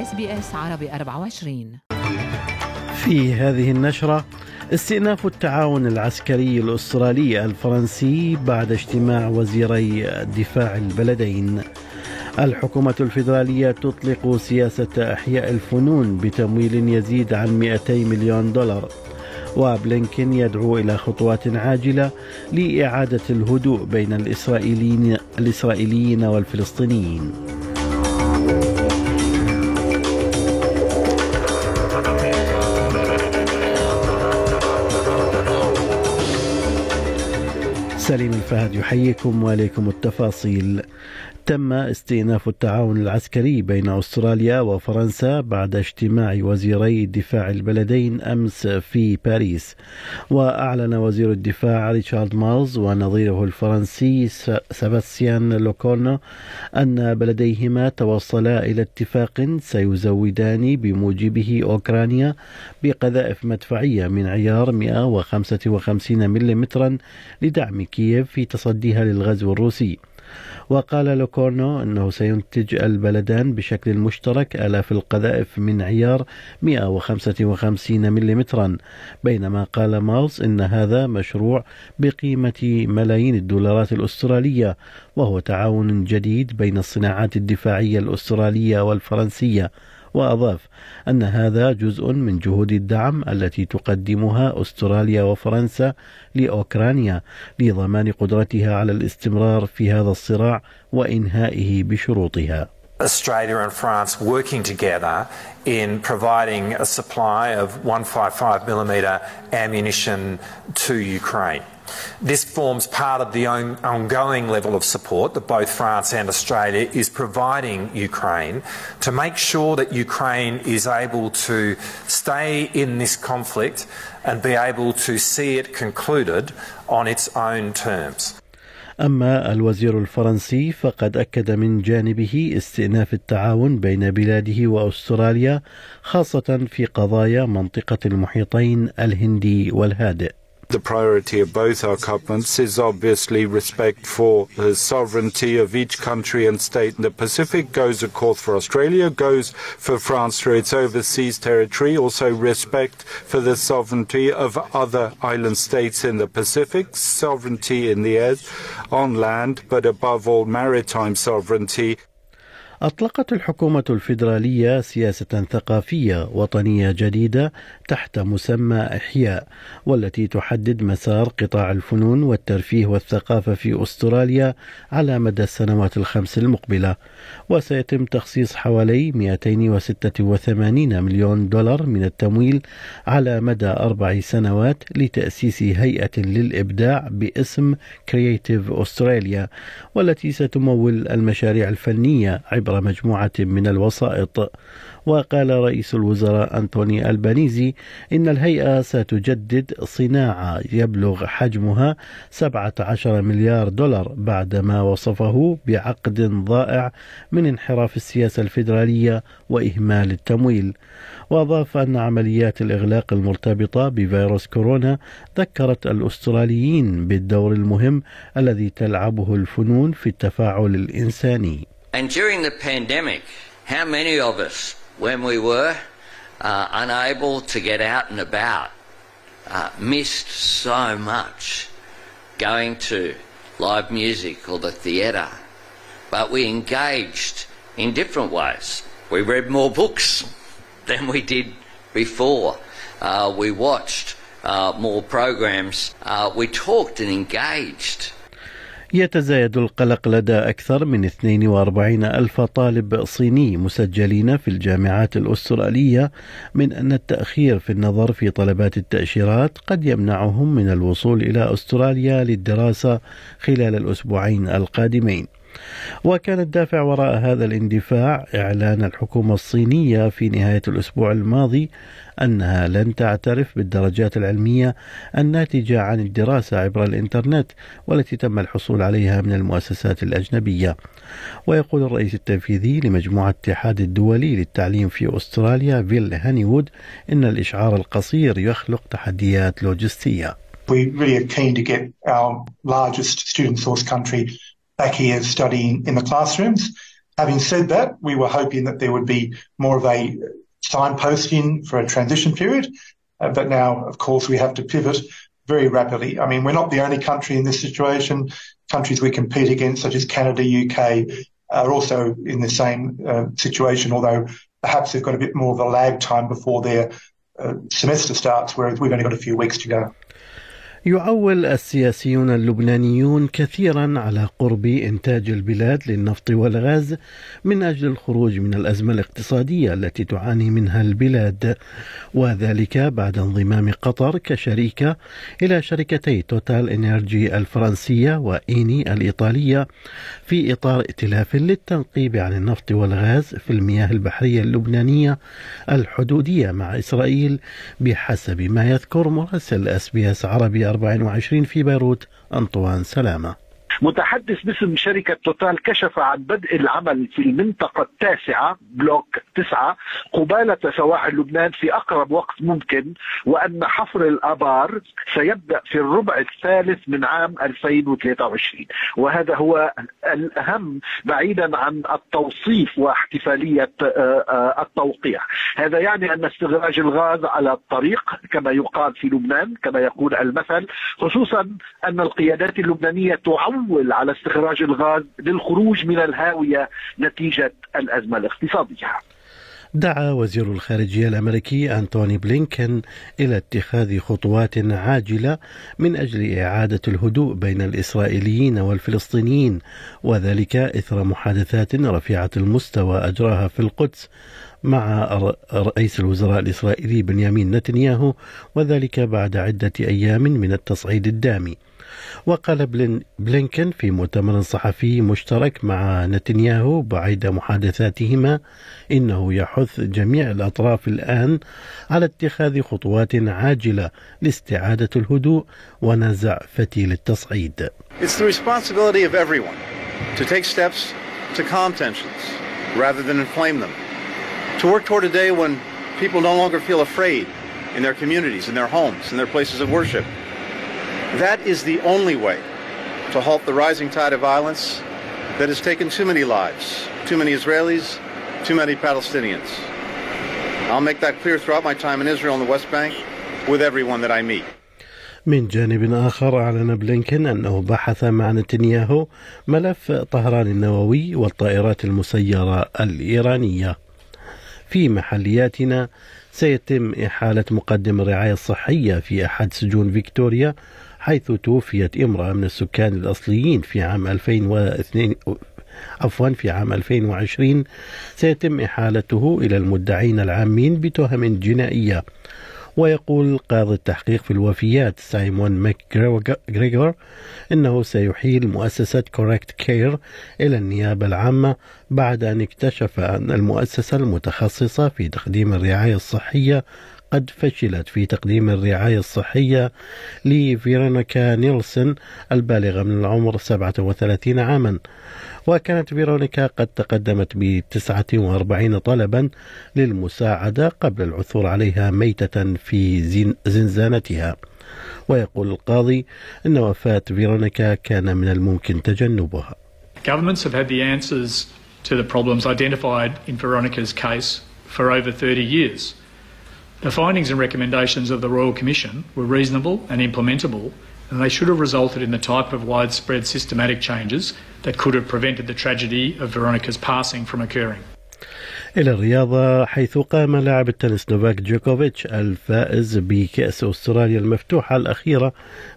SBS عربي 24 في هذه النشرة استئناف التعاون العسكري الأسترالي الفرنسي بعد اجتماع وزيري دفاع البلدين. الحكومة الفيدرالية تطلق سياسة إحياء الفنون بتمويل يزيد عن 200 مليون دولار. وبلينكين يدعو إلى خطوات عاجلة لإعادة الهدوء بين الإسرائيليين, الإسرائيليين والفلسطينيين. سليم الفهد يحييكم وعليكم التفاصيل. تم استئناف التعاون العسكري بين أستراليا وفرنسا بعد اجتماع وزيري دفاع البلدين أمس في باريس. وأعلن وزير الدفاع ريتشارد مارلز ونظيره الفرنسي سباستيان لوكورنو أن بلديهما توصلا إلى اتفاق سيزودان بموجبه أوكرانيا بقذائف مدفعية من عيار 155 ملم لدعم كييف في تصديها للغزو الروسي. وقال لوكورنو أنه سينتج البلدان بشكل مشترك آلاف القذائف من عيار 155 ملم بينما قال مارلز إن هذا مشروع بقيمة ملايين الدولارات الأسترالية وهو تعاون جديد بين الصناعات الدفاعية الأسترالية والفرنسية. وأضاف أن هذا جزء من جهود الدعم التي تقدمها أستراليا وفرنسا لأوكرانيا لضمان قدرتها على الاستمرار في هذا الصراع وإنهائه بشروطها. Australia and France working together in providing a supply of 155mm ammunition to Ukraine. This forms part of the ongoing level of support that both France and Australia is providing Ukraine to make sure that Ukraine is able to stay in this conflict and be able to see it concluded on its own terms. أما الوزير الفرنسي فقد أكد من جانبه استئناف التعاون بين بلاده وأستراليا خاصة في قضايا منطقة المحيطين الهندي والهادئ. The priority of both our governments is obviously respect for the sovereignty of each country and state. In the Pacific, goes of course for Australia, goes for France through its overseas territory, also respect for the sovereignty of other island states in the Pacific, sovereignty in the air, on land, but above all maritime sovereignty. أطلقت الحكومة الفيدرالية سياسة ثقافية وطنية جديدة تحت مسمى إحياء والتي تحدد مسار قطاع الفنون والترفيه والثقافة في أستراليا على مدى السنوات الخمس المقبلة. وسيتم تخصيص حوالي 286 مليون دولار من التمويل على مدى أربع سنوات لتأسيس هيئة للإبداع باسم كرييتيف أستراليا والتي ستمول المشاريع الفنية عبر عبر مجموعة من الوسائط. وقال رئيس الوزراء أنتوني ألبانيزي إن الهيئة ستجدد صناعة يبلغ حجمها 17 مليار دولار بعدما وصفه بعقد ضائع من انحراف السياسة الفيدرالية وإهمال التمويل. وأضاف أن عمليات الإغلاق المرتبطة بفيروس كورونا ذكرت الأستراليين بالدور المهم الذي تلعبه الفنون في التفاعل الإنساني. And during the pandemic, how many of us, when we were uh, unable to get out and about, uh, missed so much going to live music or the theatre? But we engaged in different ways. We read more books than we did before. Uh, we watched uh, more programs. Uh, we talked and engaged. يتزايد القلق لدى أكثر من 42 ألف طالب صيني مسجلين في الجامعات الأسترالية من أن التأخير في النظر في طلبات التأشيرات قد يمنعهم من الوصول إلى أستراليا للدراسة خلال الأسبوعين القادمين. وكان الدافع وراء هذا الاندفاع إعلان الحكومة الصينية في نهاية الأسبوع الماضي أنها لن تعترف بالدرجات العلمية الناتجة عن الدراسة عبر الإنترنت والتي تم الحصول عليها من المؤسسات الأجنبية. ويقول الرئيس التنفيذي لمجموعة الاتحاد الدولي للتعليم في أستراليا فيل هانيوود إن الإشعار القصير يخلق تحديات لوجستية. We really are keen to get our largest student source country back here studying in the classrooms. Having said that, we were hoping that there would be more of a signposting for a transition period. Uh, but now, of course, we have to pivot very rapidly. I mean, we're not the only country in this situation. Countries we compete against, such as Canada, UK, are also in the same uh, situation, although perhaps they've got a bit more of a lag time before their uh, semester starts, whereas we've only got a few weeks to go. يعول السياسيون اللبنانيون كثيرا على قرب إنتاج البلاد للنفط والغاز من أجل الخروج من الأزمة الاقتصادية التي تعاني منها البلاد. وذلك بعد انضمام قطر كشريكة إلى شركتي توتال إنرجي الفرنسية وإيني الإيطالية في إطار ائتلاف للتنقيب عن النفط والغاز في المياه البحرية اللبنانية الحدودية مع إسرائيل بحسب ما يذكر مراسل SBS عربي 24 في بيروت أنطوان سلامة. متحدث باسم شركة توتال كشف عن بدء العمل في المنطقة التاسعة block تسعة قبالة سواحل لبنان في أقرب وقت ممكن وأن حفر الآبار سيبدأ في الربع الثالث من عام 2023 وهذا هو الأهم بعيدا عن التوصيف واحتفالية آه، آه، التوقيع. هذا يعني أن استخراج الغاز على الطريق كما يقال في لبنان كما يقول المثل خصوصا أن القيادات اللبنانية تعول تحول على استخراج الغاز للخروج من الهاوية نتيجة الأزمة الاقتصادية. دعا وزير الخارجية الأمريكي أنتوني بلينكن إلى اتخاذ خطوات عاجلة من أجل إعادة الهدوء بين الإسرائيليين والفلسطينيين وذلك إثر محادثات رفيعة المستوى أجراها في القدس مع رئيس الوزراء الإسرائيلي بنيامين نتنياهو وذلك بعد عدة أيام من التصعيد الدامي. وقال بلينكن في مؤتمر صحفي مشترك مع نتنياهو بعد محادثاتهما إنه يحث جميع الأطراف الآن على اتخاذ خطوات عاجلة لاستعادة الهدوء ونزع فتيل التصعيد. It's the responsibility of everyone to take steps to calm tensions rather than inflame them. To work toward a day when people no longer feel afraid in their communities, in their homes, in their places of worship. That is the only way to halt the rising tide of violence that has taken too many lives, too many Israelis, too many Palestinians. I'll make that clear throughout my time in Israel and the West Bank with everyone that I meet. من جانب آخر أعلن بلينكن أنه بحث مع نتنياهو ملف طهران النووي والطائرات المسيرة الإيرانية في محلياتنا سيتم إحالة مقدم الرعاية الصحية في أحد سجون فيكتوريا حيث توفيت امرأة من السكان الأصليين في عام 2002 عفوا في عام 2020 سيتم إحالته إلى المدعين العامين بتهم جنائية. ويقول قاضي التحقيق في الوفيات سايمون ماكغريغور إنه سيحيل مؤسسة Correct Care إلى النيابة العامة بعد أن اكتشف أن المؤسسة المتخصصة في تقديم الرعاية الصحية قد فشلت في تقديم الرعاية الصحية لفيرونيكا نيلسون البالغة من العمر 37 عاما. وكانت فيرونيكا قد تقدمت ب 49 طلبا للمساعدة قبل العثور عليها ميتة في زنزانتها. ويقول القاضي أن وفاة فيرونيكا كان من الممكن تجنبها. Governments have had the answers to the problems identified in Veronica's case for over 30 years. The findings and recommendations of the Royal Commission were reasonable and implementable, and they should have resulted in the type of widespread systematic changes that could have prevented the tragedy of Veronica's passing from occurring. إلى الرياضة حيث قام لاعب التنس نوفاك جوكوفيتش الفائز بكأس أستراليا المفتوحة الأخيرة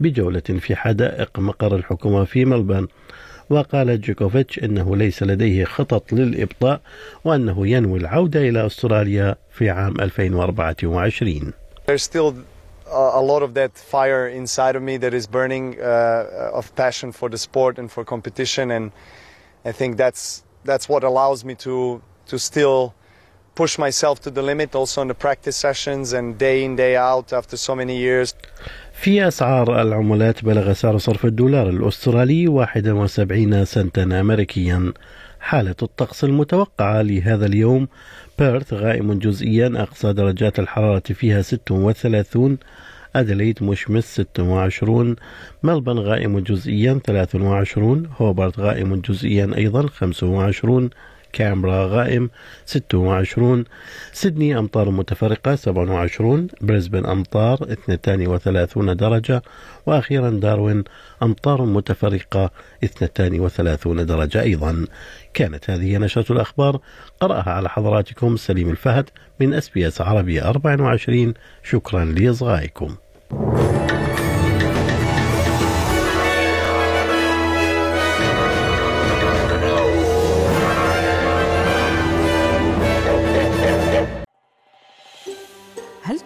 بجولة في حدائق مقر الحكومة في ملبان وقال جوكوفيتش انه ليس لديه خطط للابطاء وانه ينوي العوده إلى استراليا في عام 2024. There's still a lot of that fire inside of me that is burning uh, of passion for the sport and for competition and I think that's that's what allows me to to still push myself to the limit also in the practice sessions and day in day out after so many years. في أسعار العملات بلغ سعر صرف الدولار الأسترالي 71 سنتا أمريكيا. حالة الطقس المتوقعة لهذا اليوم. بيرث غائم جزئيا أقصى درجات الحرارة فيها 36 أدليد مشمس 26 ملبن غائم جزئيا 23 هوبرت غائم جزئيا أيضا 25 كامبرا غائم 26 سيدني أمطار متفرقة 27 بريسبن أمطار 32 درجة وأخيرا داروين أمطار متفرقة 32 درجة أيضا. كانت هذه نشرة الأخبار. قرأها على حضراتكم سليم الفهد من أس بي أس عربية 24 شكرا لإصغائكم.